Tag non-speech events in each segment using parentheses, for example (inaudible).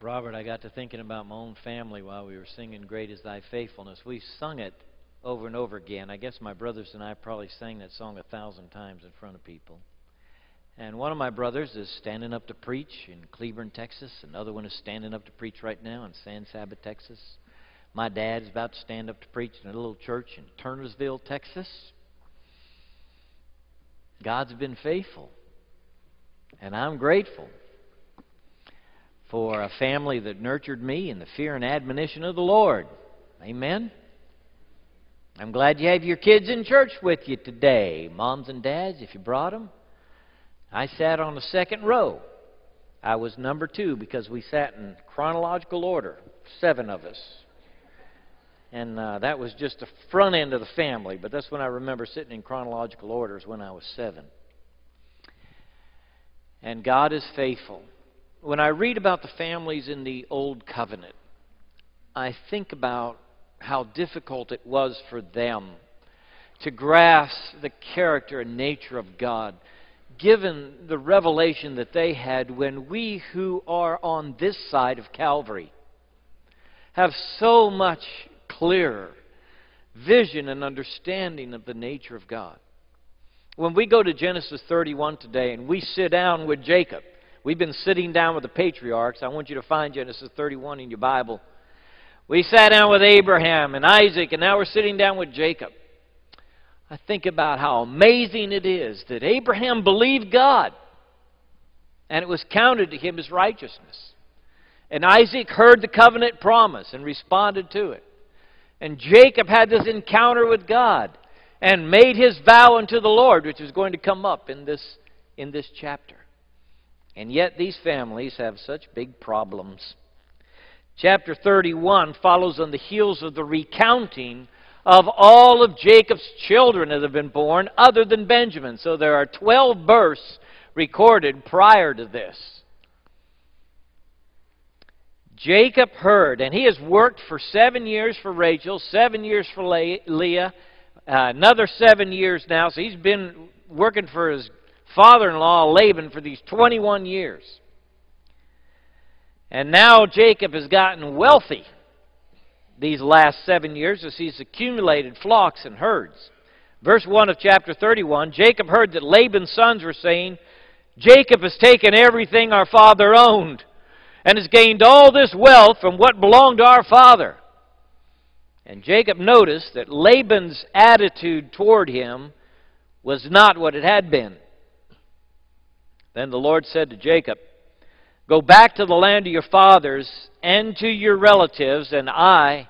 Robert, I got to thinking about my own family while we were singing Great is Thy Faithfulness. We've sung it over and over again. I guess my brothers and I probably sang that song a thousand times in front of people. And one of my brothers is standing up to preach in Cleburne, Texas. Another one is standing up to preach right now in San Saba, Texas. My dad is about to stand up to preach in a little church in Turnersville, Texas. God's been faithful. And I'm grateful for a family that nurtured me in the fear and admonition of the Lord. Amen. I'm glad you have your kids in church with you today, moms and dads, if you brought them. I sat on the second row. I was number two because we sat in chronological order, seven of us. And uh, that was just the front end of the family, but that's when I remember sitting in chronological orders when I was seven. And God is faithful. When I read about the families in the Old Covenant, I think about how difficult it was for them to grasp the character and nature of God given the revelation that they had when we who are on this side of Calvary have so much clearer vision and understanding of the nature of God. When we go to Genesis 31 today and we sit down with Jacob, we've been sitting down with the patriarchs. I want you to find Genesis 31 in your Bible. We sat down with Abraham and Isaac, and now we're sitting down with Jacob. I think about how amazing it is that Abraham believed God and it was counted to him as righteousness. And Isaac heard the covenant promise and responded to it. And Jacob had this encounter with God and made his vow unto the Lord, which is going to come up in this, in this chapter. And yet these families have such big problems. Chapter 31 follows on the heels of the recounting of all of Jacob's children that have been born other than Benjamin. So there are 12 births recorded prior to this. Jacob heard, and he has worked for seven years for Rachel, seven years for Leah, uh, another seven years now. So he's been working for his father in law, Laban, for these 21 years. And now Jacob has gotten wealthy these last seven years as he's accumulated flocks and herds. Verse 1 of chapter 31 Jacob heard that Laban's sons were saying, Jacob has taken everything our father owned and has gained all this wealth from what belonged to our father. And Jacob noticed that Laban's attitude toward him was not what it had been. Then the Lord said to Jacob, Go back to the land of your fathers and to your relatives, and I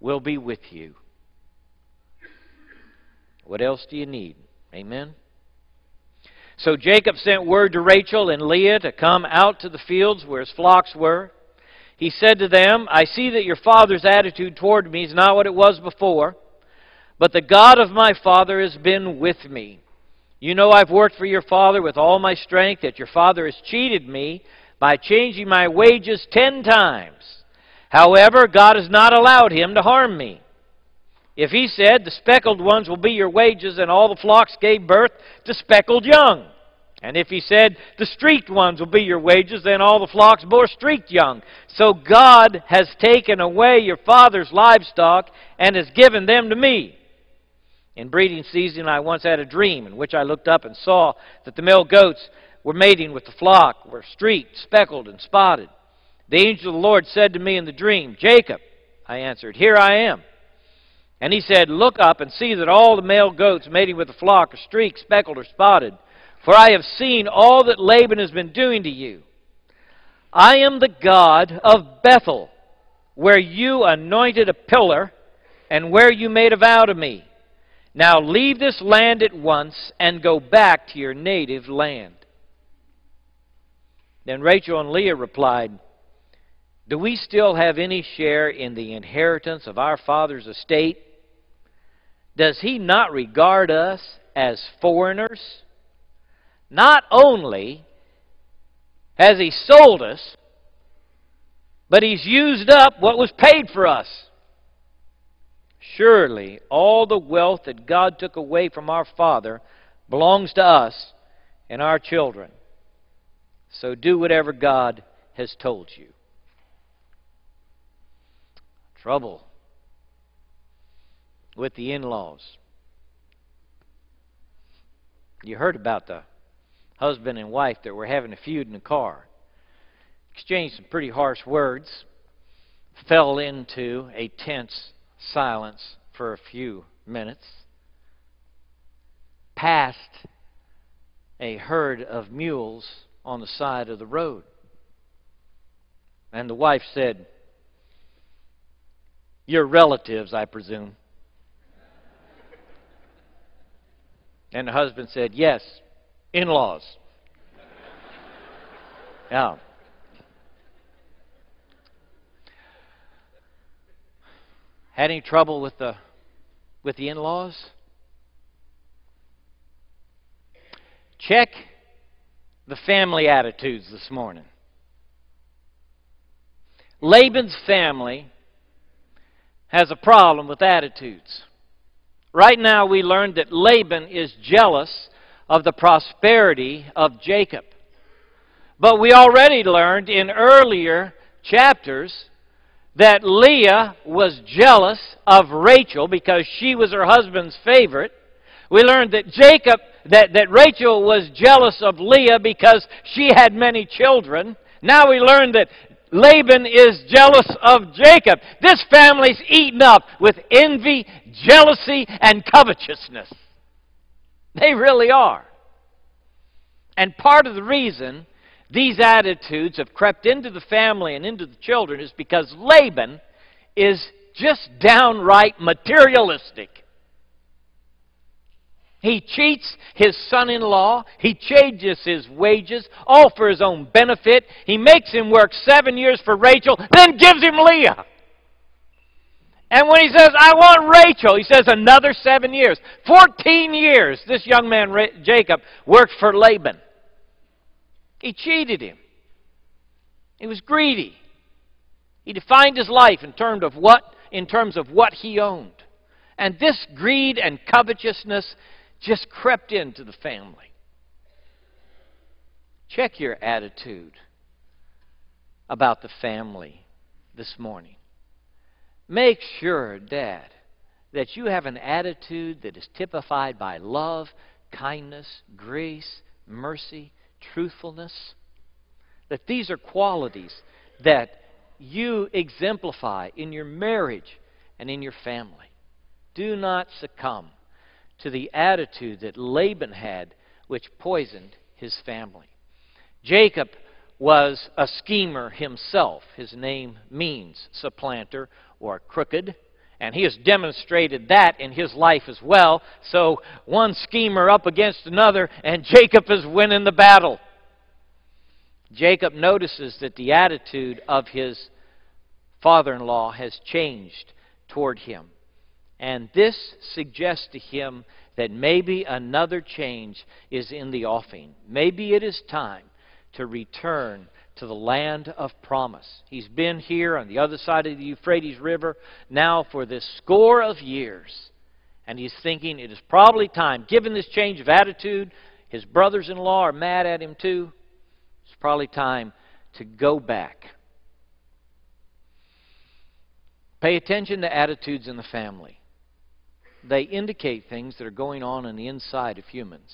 will be with you. What else do you need? Amen? So Jacob sent word to Rachel and Leah to come out to the fields where his flocks were. He said to them, I see that your father's attitude toward me is not what it was before, but the God of my father has been with me. You know I've worked for your father with all my strength, that your father has cheated me by changing my wages ten times. However, God has not allowed him to harm me. If he said, The speckled ones will be your wages, and all the flocks gave birth to speckled young. And if he said, The streaked ones will be your wages, then all the flocks bore streaked young. So God has taken away your father's livestock and has given them to me. In breeding season, I once had a dream in which I looked up and saw that the male goats were mating with the flock, were streaked, speckled, and spotted. The angel of the Lord said to me in the dream, Jacob. I answered, Here I am. And he said, Look up and see that all the male goats mating with the flock are streaked, speckled, or spotted. For I have seen all that Laban has been doing to you. I am the God of Bethel, where you anointed a pillar, and where you made a vow to me. Now leave this land at once and go back to your native land. Then Rachel and Leah replied, Do we still have any share in the inheritance of our father's estate? Does he not regard us as foreigners? Not only has he sold us, but he's used up what was paid for us. Surely all the wealth that God took away from our father belongs to us and our children. So do whatever God has told you. Trouble with the in laws. You heard about the husband and wife that were having a feud in the car. Exchanged some pretty harsh words, fell into a tense silence for a few minutes, passed a herd of mules on the side of the road. And the wife said, Your relatives, I presume. And the husband said, Yes, in laws. (laughs) yeah. Had any trouble with the with the in-laws? Check the family attitudes this morning. Laban's family has a problem with attitudes. Right now, we learned that Laban is jealous of the prosperity of Jacob. But we already learned in earlier chapters that Leah was jealous of Rachel because she was her husband's favorite. We learned that Jacob, that, that Rachel was jealous of Leah because she had many children. Now we learn that Laban is jealous of Jacob. This family's eaten up with envy, jealousy, and covetousness. They really are. And part of the reason these attitudes have crept into the family and into the children is because Laban is just downright materialistic. He cheats his son in law. He changes his wages, all for his own benefit. He makes him work seven years for Rachel, then gives him Leah. And when he says, I want Rachel, he says another seven years. Fourteen years this young man, Jacob, worked for Laban. He cheated him. He was greedy. He defined his life in terms of what, in terms of what he owned. And this greed and covetousness just crept into the family. Check your attitude about the family this morning. Make sure, Dad, that you have an attitude that is typified by love, kindness, grace, mercy, truthfulness. That these are qualities that you exemplify in your marriage and in your family. Do not succumb to the attitude that Laban had, which poisoned his family. Jacob was a schemer himself. His name means supplanter or crooked. And he has demonstrated that in his life as well. So one schemer up against another, and Jacob is winning the battle. Jacob notices that the attitude of his father in law has changed toward him. And this suggests to him that maybe another change is in the offing. Maybe it is time to return to the land of promise. He's been here on the other side of the Euphrates River now for this score of years. And he's thinking it is probably time, given this change of attitude, his brothers in law are mad at him too. It's probably time to go back. Pay attention to attitudes in the family. They indicate things that are going on in the inside of humans.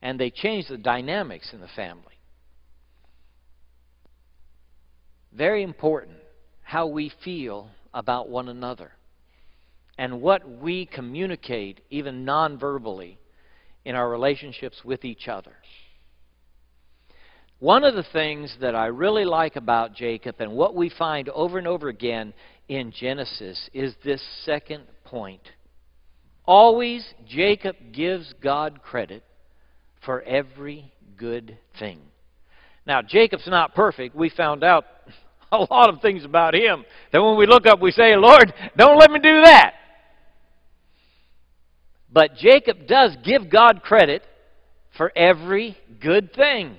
And they change the dynamics in the family. Very important how we feel about one another and what we communicate, even non verbally, in our relationships with each other. One of the things that I really like about Jacob and what we find over and over again in Genesis is this second point. Always, Jacob gives God credit for every good thing. Now, Jacob's not perfect. We found out (laughs) a lot of things about him that when we look up, we say, Lord, don't let me do that. But Jacob does give God credit for every good thing.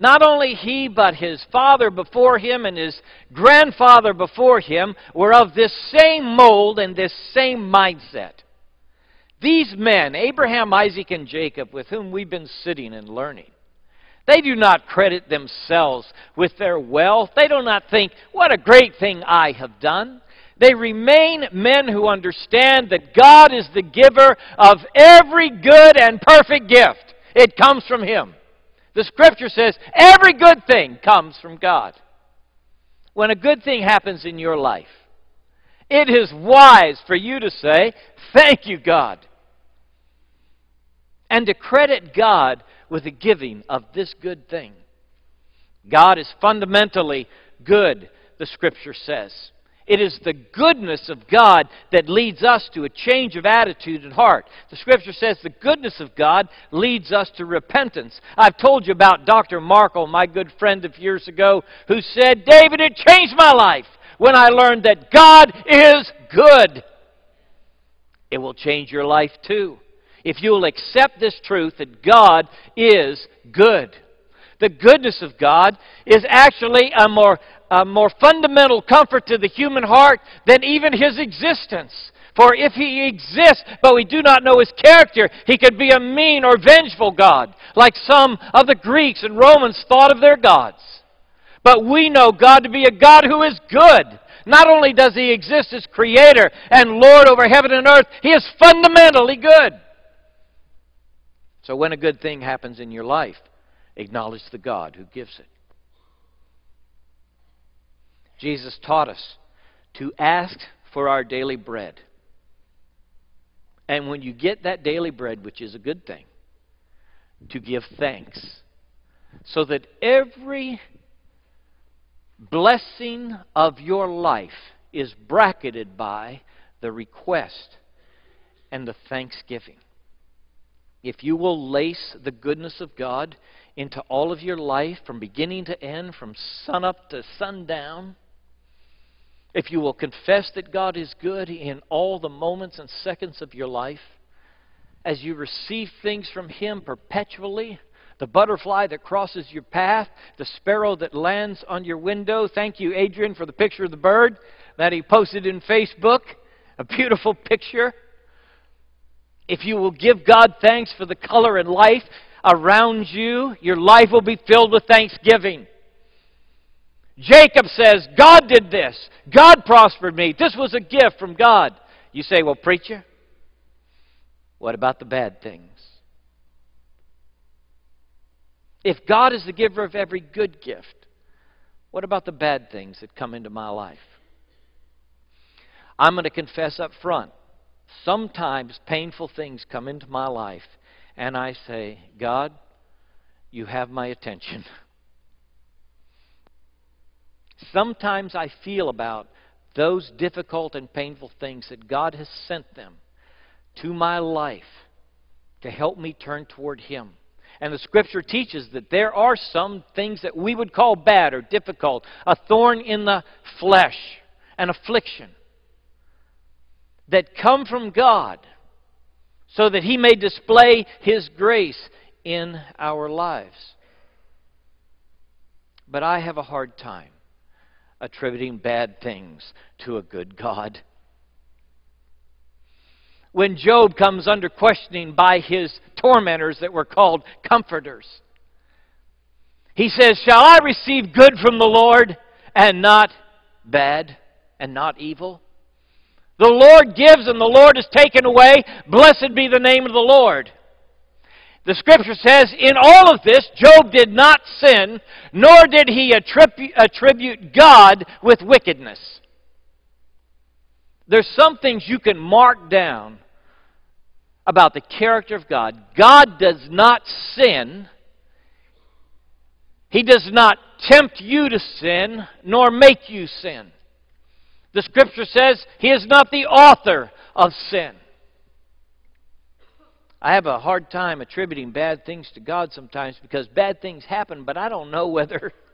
Not only he, but his father before him and his grandfather before him were of this same mold and this same mindset. These men, Abraham, Isaac, and Jacob, with whom we've been sitting and learning, They do not credit themselves with their wealth. They do not think, what a great thing I have done. They remain men who understand that God is the giver of every good and perfect gift. It comes from Him. The Scripture says every good thing comes from God. When a good thing happens in your life, it is wise for you to say, Thank you, God. And to credit God with the giving of this good thing. God is fundamentally good, the Scripture says. It is the goodness of God that leads us to a change of attitude and heart. The Scripture says the goodness of God leads us to repentance. I've told you about Dr. Markle, my good friend of years ago, who said, David, it changed my life when I learned that God is good. It will change your life too. If you will accept this truth that God is good. The goodness of God is actually a more a more fundamental comfort to the human heart than even his existence. For if he exists, but we do not know his character, he could be a mean or vengeful God, like some of the Greeks and Romans thought of their gods. But we know God to be a God who is good. Not only does he exist as creator and Lord over heaven and earth, he is fundamentally good. So when a good thing happens in your life, acknowledge the God who gives it. Jesus taught us to ask for our daily bread. And when you get that daily bread, which is a good thing, to give thanks. So that every blessing of your life is bracketed by the request and the thanksgiving. If you will lace the goodness of God into all of your life from beginning to end, from sunup to sundown, if you will confess that God is good in all the moments and seconds of your life, as you receive things from Him perpetually, the butterfly that crosses your path, the sparrow that lands on your window. Thank you, Adrian, for the picture of the bird that he posted in Facebook. A beautiful picture. If you will give God thanks for the color and life around you, your life will be filled with thanksgiving. Jacob says, God did this. God prospered me. This was a gift from God. You say, well, preacher, what about the bad things? If God is the giver of every good gift, what about the bad things that come into my life? I'm going to confess up front. Sometimes painful things come into my life, and I say, God, you have my attention. Sometimes I feel about those difficult and painful things that God has sent them to my life to help me turn toward Him. And the Scripture teaches that there are some things that we would call bad or difficult, a thorn in the flesh, an affliction, that come from God so that He may display His grace in our lives. But I have a hard time attributing bad things to a good God. When Job comes under questioning by his tormentors that were called comforters, he says, Shall I receive good from the Lord and not bad and not evil? The Lord gives and the Lord is taken away. Blessed be the name of the Lord. The scripture says, in all of this, Job did not sin, nor did he attribute God with wickedness. There's some things you can mark down about the character of God. God does not sin. He does not tempt you to sin, nor make you sin. The scripture says he is not the author of sin. I have a hard time attributing bad things to God sometimes because bad things happen, but I don't know whether (laughs)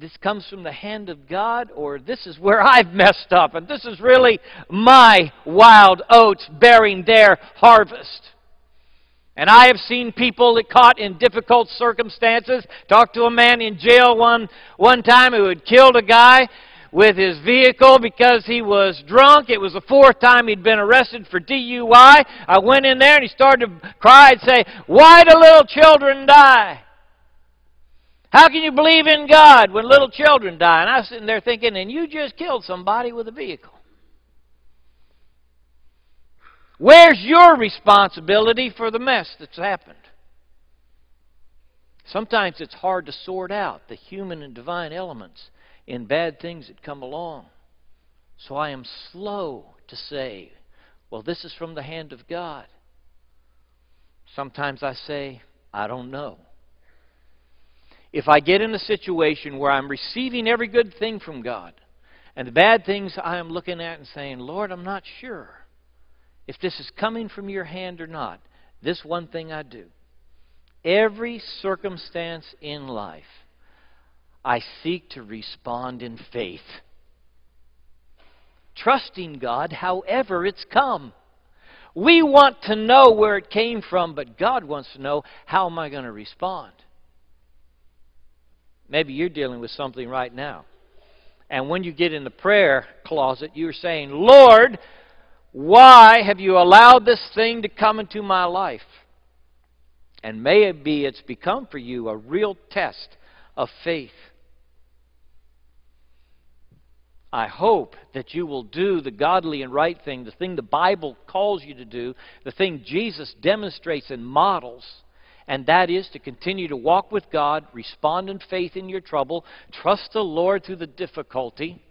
this comes from the hand of God or this is where I've messed up and this is really my wild oats bearing their harvest. And I have seen people that caught in difficult circumstances. Talked to a man in jail one, one time who had killed a guy with his vehicle because he was drunk. It was the fourth time he'd been arrested for DUI. I went in there and he started to cry and say, Why do little children die? How can you believe in God when little children die? And I was sitting there thinking, and you just killed somebody with a vehicle. Where's your responsibility for the mess that's happened? Sometimes it's hard to sort out the human and divine elements in bad things that come along. So I am slow to say, well, this is from the hand of God. Sometimes I say, I don't know. If I get in a situation where I'm receiving every good thing from God, and the bad things I am looking at and saying, Lord, I'm not sure if this is coming from your hand or not, this one thing I do. Every circumstance in life, I seek to respond in faith. Trusting God however it's come. We want to know where it came from, but God wants to know how am I going to respond? Maybe you're dealing with something right now. And when you get in the prayer closet, you're saying, Lord, why have you allowed this thing to come into my life? And may it be it's become for you a real test of faith. I hope that you will do the godly and right thing, the thing the Bible calls you to do, the thing Jesus demonstrates and models, and that is to continue to walk with God, respond in faith in your trouble, trust the Lord through the difficulty.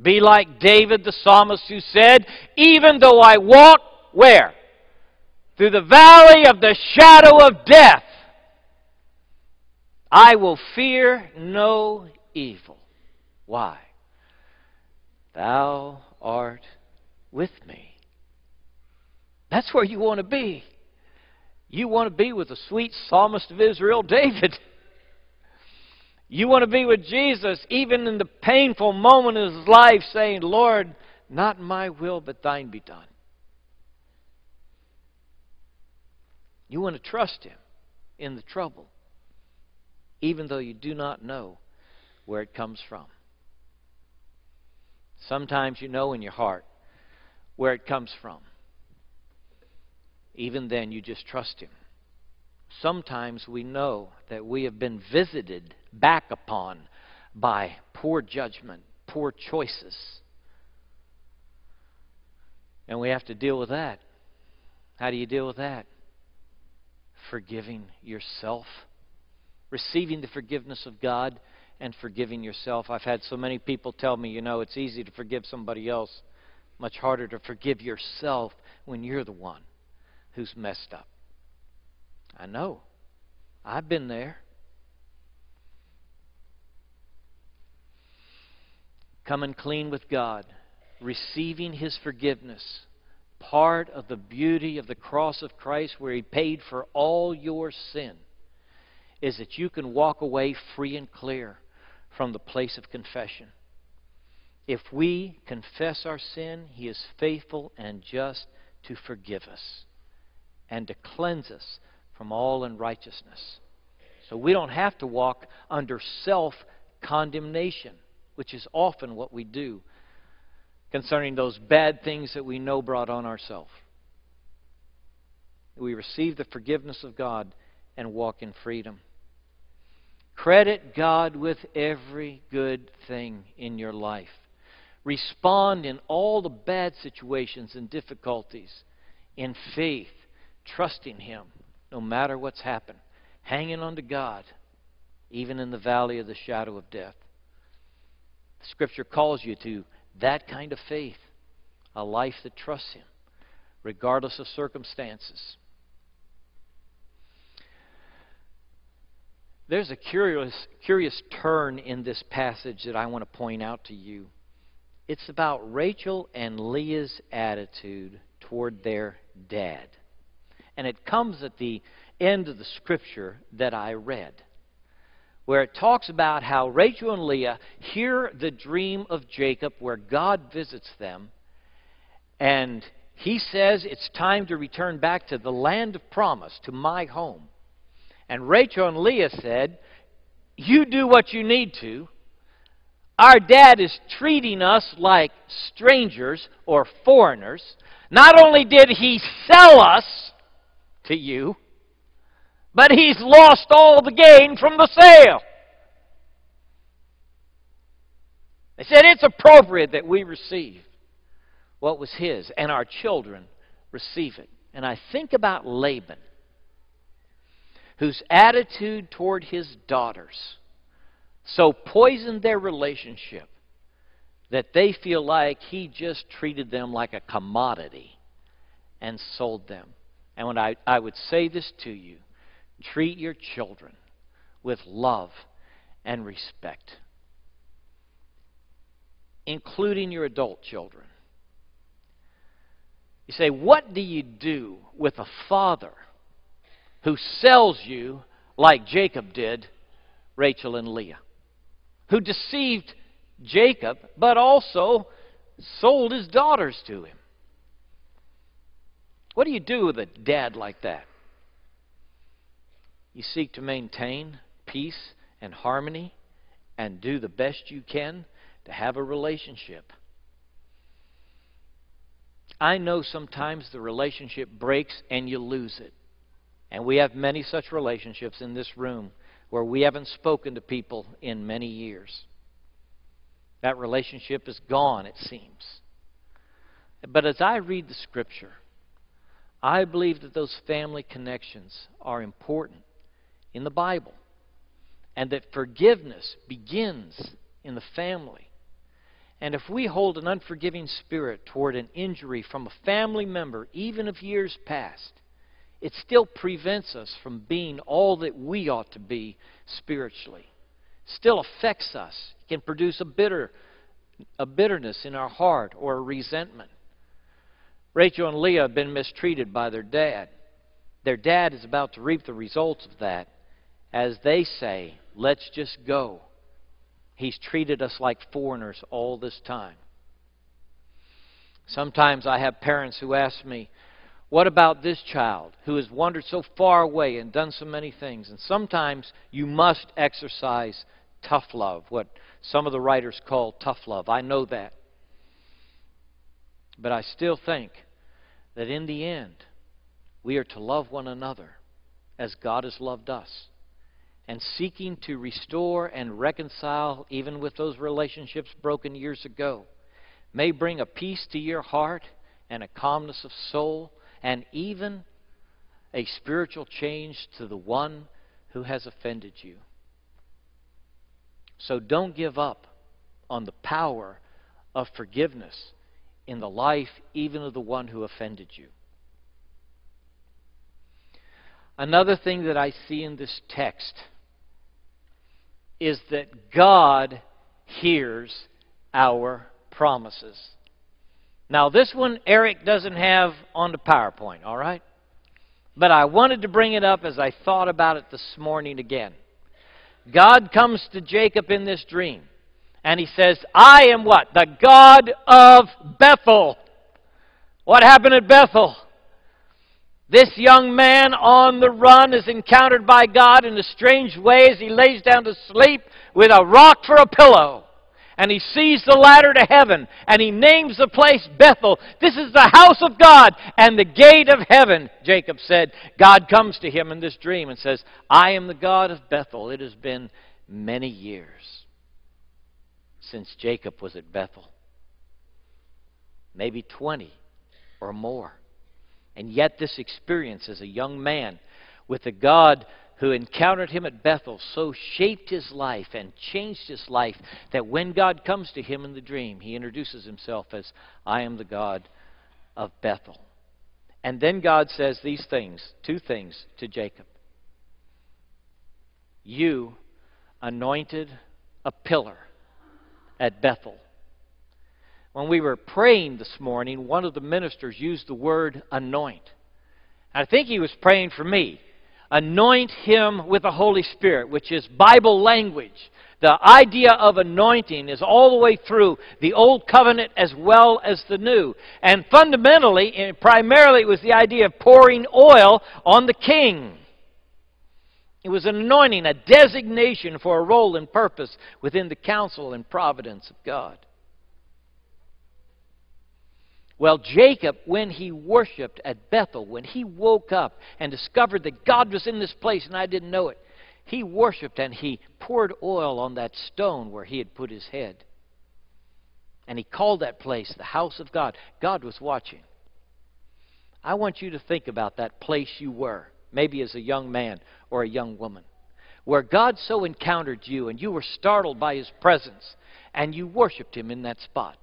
Be like David the psalmist who said, Even though I walk where? Through the valley of the shadow of death, I will fear no evil. Why? Thou art with me. That's where you want to be. You want to be with the sweet psalmist of Israel, (laughs) David. You want to be with Jesus even in the painful moment of his life, saying, Lord, not my will, but thine be done. You want to trust him in the trouble, even though you do not know where it comes from. Sometimes you know in your heart where it comes from. Even then, you just trust Him. Sometimes we know that we have been visited back upon by poor judgment, poor choices. And we have to deal with that. How do you deal with that? Forgiving yourself, receiving the forgiveness of God, and forgiving yourself. I've had so many people tell me, you know, it's easy to forgive somebody else, much harder to forgive yourself when you're the one who's messed up. I know. I've been there. Coming clean with God, receiving His forgiveness. Part of the beauty of the cross of Christ, where He paid for all your sin, is that you can walk away free and clear from the place of confession. If we confess our sin, He is faithful and just to forgive us and to cleanse us from all unrighteousness. So we don't have to walk under self condemnation, which is often what we do concerning those bad things that we know brought on ourselves. We receive the forgiveness of God and walk in freedom. Credit God with every good thing in your life. Respond in all the bad situations and difficulties in faith, trusting Him no matter what's happened, hanging on to God, even in the valley of the shadow of death. The Scripture calls you to that kind of faith, a life that trusts Him, regardless of circumstances. There's a curious, curious turn in this passage that I want to point out to you. It's about Rachel and Leah's attitude toward their dad. And it comes at the end of the scripture that I read, where it talks about how Rachel and Leah hear the dream of Jacob where God visits them, and he says it's time to return back to the land of promise, to my home. And Rachel and Leah said, You do what you need to. our dad is treating us like strangers or foreigners. Not only did he sell us to you, but he's lost all the gain from the sale. They said it's appropriate that we receive what was his and our children receive it. And I think about Laban, whose attitude toward his daughters so poisoned their relationship that they feel like he just treated them like a commodity and sold them. And when I, I would say this to you treat your children with love and respect, including your adult children. You say, what do you do with a father who sells you like Jacob did Rachel and Leah? Who deceived Jacob, but also sold his daughters to him. What do you do with a dad like that? You seek to maintain peace and harmony and do the best you can to have a relationship. I know sometimes the relationship breaks and you lose it. And we have many such relationships in this room where we haven't spoken to people in many years. That relationship is gone, it seems. But as I read the Scripture, I believe that those family connections are important in the Bible and that forgiveness begins in the family. And if we hold an unforgiving spirit toward an injury from a family member, even of years past, it still prevents us from being all that we ought to be spiritually. Still affects us can produce a bitter a bitterness in our heart or a resentment. Rachel and Leah have been mistreated by their dad. Their dad is about to reap the results of that as they say, Let's just go. He's treated us like foreigners all this time. Sometimes I have parents who ask me, What about this child who has wandered so far away and done so many things? And sometimes you must exercise tough love, what some of the writers call tough love. I know that. But I still think that in the end, we are to love one another as God has loved us. And seeking to restore and reconcile, even with those relationships broken years ago, may bring a peace to your heart and a calmness of soul and even a spiritual change to the one who has offended you. So don't give up on the power of forgiveness in the life even of the one who offended you. Another thing that I see in this text is that God hears our promises. Now, this one Eric doesn't have on the PowerPoint, all right? But I wanted to bring it up as I thought about it this morning again. God comes to Jacob in this dream. And he says, I am what? The God of Bethel. What happened at Bethel? This young man on the run is encountered by God in a strange way as he lays down to sleep with a rock for a pillow and he sees the ladder to heaven, and he names the place Bethel. This is the house of God and the gate of heaven, Jacob said. God comes to him in this dream and says, I am the God of Bethel. It has been many years since Jacob was at Bethel. Maybe 20 or more. And yet, this experience as a young man with a God who encountered him at Bethel so shaped his life and changed his life that when God comes to him in the dream, he introduces himself as, I am the God of Bethel. And then God says these things, two things to Jacob. You anointed a pillar at Bethel. When we were praying this morning, one of the ministers used the word anoint. I think he was praying for me anoint him with the Holy Spirit, which is Bible language. The idea of anointing is all the way through the Old Covenant as well as the New. And fundamentally, and primarily, it was the idea of pouring oil on the king. It was an anointing, a designation for a role and purpose within the counsel and providence of God. Well, Jacob, when he worshiped at Bethel, when he woke up and discovered that God was in this place and I didn't know it, he worshiped and he poured oil on that stone where he had put his head. And he called that place the house of God. God was watching. I want you to think about that place you were maybe as a young man or a young woman, where God so encountered you and you were startled by His presence and you worshiped Him in that spot.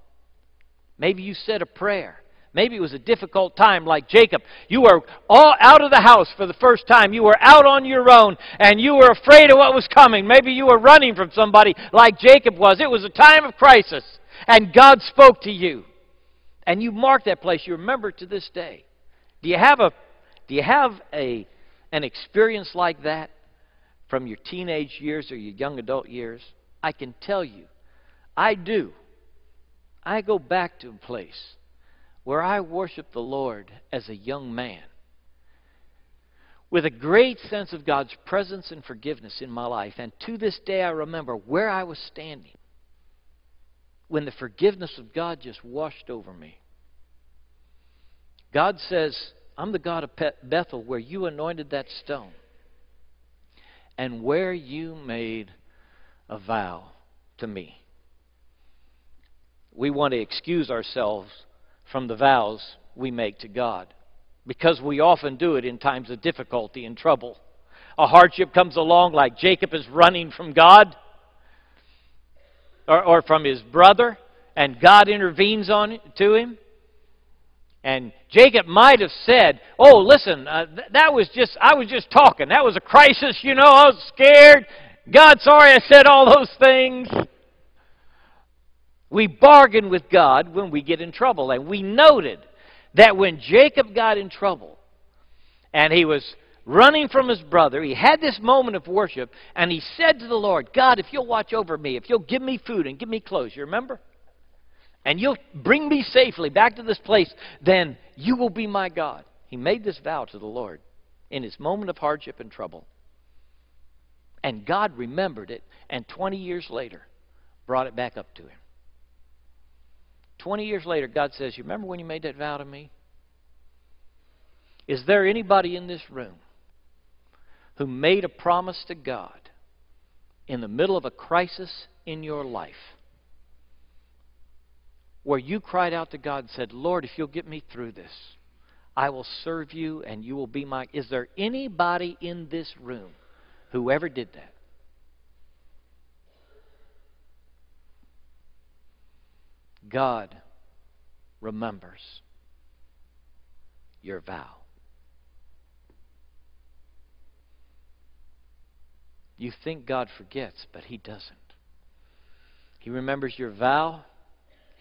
Maybe you said a prayer. Maybe it was a difficult time like Jacob. You were all out of the house for the first time. You were out on your own and you were afraid of what was coming. Maybe you were running from somebody like Jacob was. It was a time of crisis and God spoke to you. And you marked that place. You remember it to this day. Do you have a do you have a an experience like that from your teenage years or your young adult years, I can tell you, I do. I go back to a place where I worship the Lord as a young man with a great sense of God's presence and forgiveness in my life. And to this day, I remember where I was standing when the forgiveness of God just washed over me. God says, I'm the God of Bethel where you anointed that stone and where you made a vow to me. We want to excuse ourselves from the vows we make to God because we often do it in times of difficulty and trouble. A hardship comes along, like Jacob is running from God or, or from his brother, and God intervenes on to him. And Jacob might have said, "Oh, listen, uh, th- that was just I was just talking. That was a crisis, you know. I was scared. God, sorry I said all those things." We bargain with God when we get in trouble, and we noted that when Jacob got in trouble and he was running from his brother, he had this moment of worship, and he said to the Lord, "God, if you'll watch over me, if you'll give me food and give me clothes, you remember?" And you'll bring me safely back to this place, then you will be my God. He made this vow to the Lord in his moment of hardship and trouble. And God remembered it, and 20 years later, brought it back up to him. 20 years later, God says, You remember when you made that vow to me? Is there anybody in this room who made a promise to God in the middle of a crisis in your life? Where you cried out to God and said, Lord, if you'll get me through this, I will serve you and you will be my. Is there anybody in this room who ever did that? God remembers your vow. You think God forgets, but He doesn't. He remembers your vow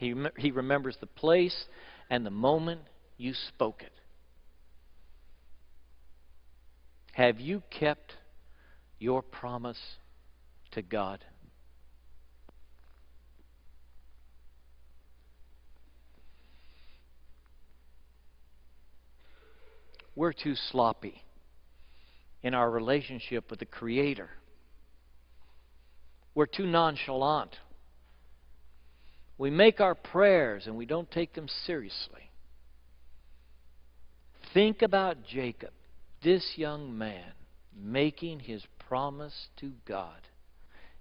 he, he remembers the place and the moment you spoke it. Have you kept your promise to God? We're too sloppy in our relationship with the Creator. We're too nonchalant we make our prayers and we don't take them seriously. Think about Jacob, this young man, making his promise to God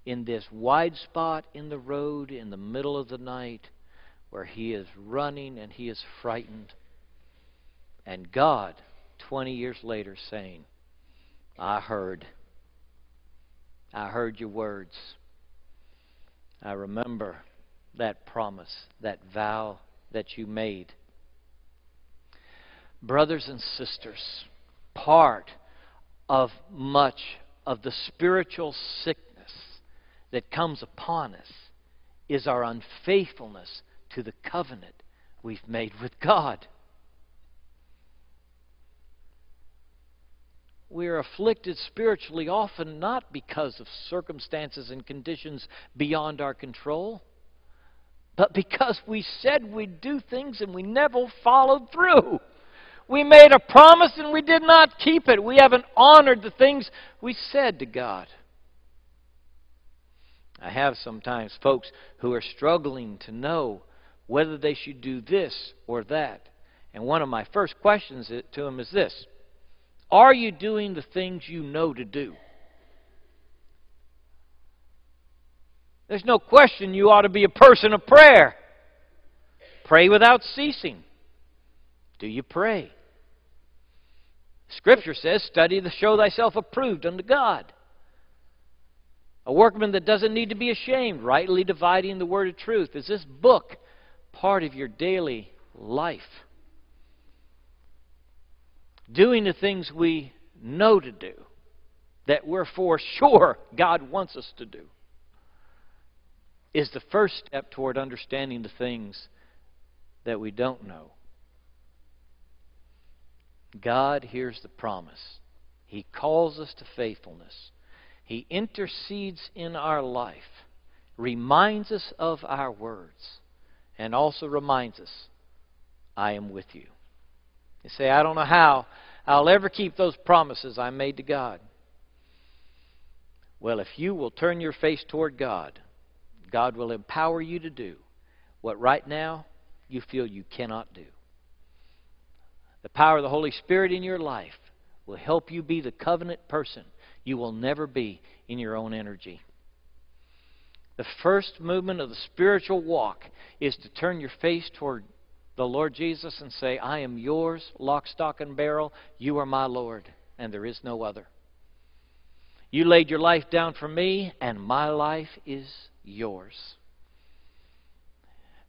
in this wide spot in the road in the middle of the night where he is running and he is frightened. And God, 20 years later, saying, I heard. I heard your words. I remember that promise, that vow that you made. Brothers and sisters, part of much of the spiritual sickness that comes upon us is our unfaithfulness to the covenant we've made with God. We are afflicted spiritually often not because of circumstances and conditions beyond our control but because we said we'd do things and we never followed through. We made a promise and we did not keep it. We haven't honored the things we said to God. I have sometimes folks who are struggling to know whether they should do this or that. And one of my first questions to them is this Are you doing the things you know to do? There's no question you ought to be a person of prayer. Pray without ceasing. Do you pray? Scripture says, Study to show thyself approved unto God. A workman that doesn't need to be ashamed, rightly dividing the word of truth. Is this book part of your daily life? Doing the things we know to do, that we're for sure God wants us to do, is the first step toward understanding the things that we don't know. God hears the promise. He calls us to faithfulness. He intercedes in our life, reminds us of our words, and also reminds us, I am with you. You say, I don't know how I'll ever keep those promises I made to God. Well, if you will turn your face toward God, God will empower you to do what right now you feel you cannot do. The power of the Holy Spirit in your life will help you be the covenant person you will never be in your own energy. The first movement of the spiritual walk is to turn your face toward the Lord Jesus and say, I am yours, lock, stock, and barrel. You are my Lord, and there is no other. You laid your life down for me, and my life is yours.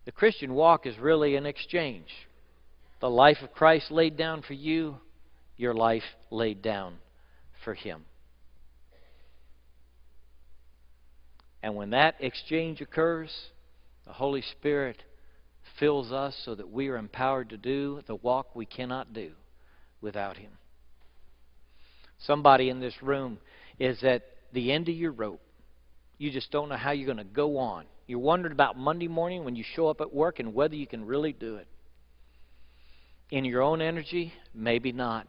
The Christian walk is really an exchange. The life of Christ laid down for you, your life laid down for Him. And when that exchange occurs, the Holy Spirit fills us so that we are empowered to do the walk we cannot do without Him. Somebody in this room is at the end of your rope. You just don't know how you're going to go on. You're wondering about Monday morning when you show up at work and whether you can really do it. In your own energy, maybe not.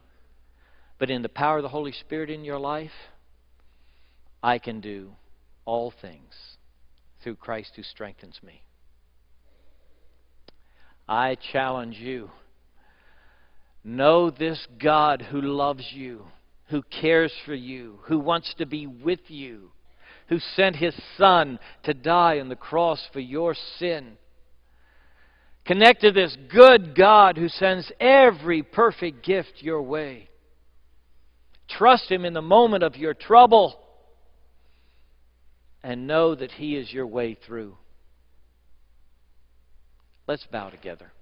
But in the power of the Holy Spirit in your life, I can do all things through Christ who strengthens me. I challenge you. Know this God who loves you, who cares for you, who wants to be with you, who sent his Son to die on the cross for your sin. Connect to this good God who sends every perfect gift your way. Trust him in the moment of your trouble and know that He is your way through. Let's bow together.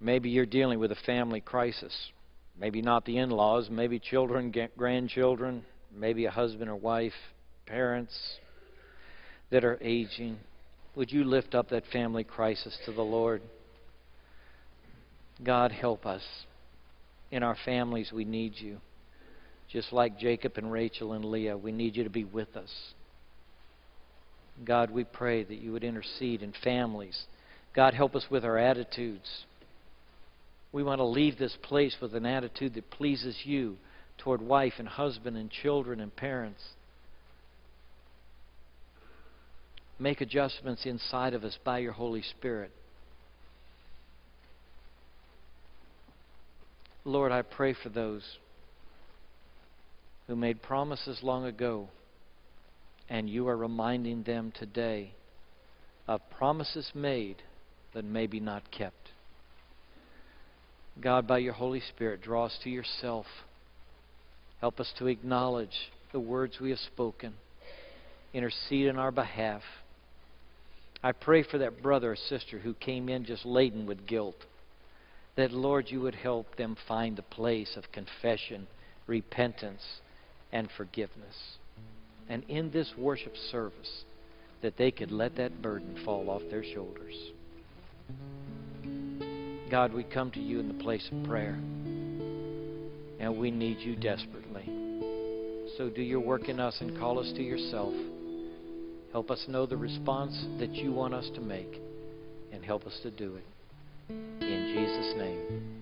Maybe you're dealing with a family crisis. Maybe not the in laws, maybe children, grandchildren, maybe a husband or wife, parents that are aging. Would you lift up that family crisis to the Lord? God, help us. In our families, we need you. Just like Jacob and Rachel and Leah, we need you to be with us. God, we pray that you would intercede in families. God, help us with our attitudes. We want to leave this place with an attitude that pleases you toward wife and husband and children and parents. Make adjustments inside of us by your Holy Spirit. Lord, I pray for those who made promises long ago, and you are reminding them today of promises made that may be not kept. God, by your Holy Spirit, draw us to yourself. Help us to acknowledge the words we have spoken. Intercede in our behalf. I pray for that brother or sister who came in just laden with guilt. That, Lord, you would help them find the place of confession, repentance, and forgiveness. And in this worship service, that they could let that burden fall off their shoulders. God, we come to you in the place of prayer, and we need you desperately. So do your work in us and call us to yourself. Help us know the response that you want us to make. and help us to do it. In Jesus' name.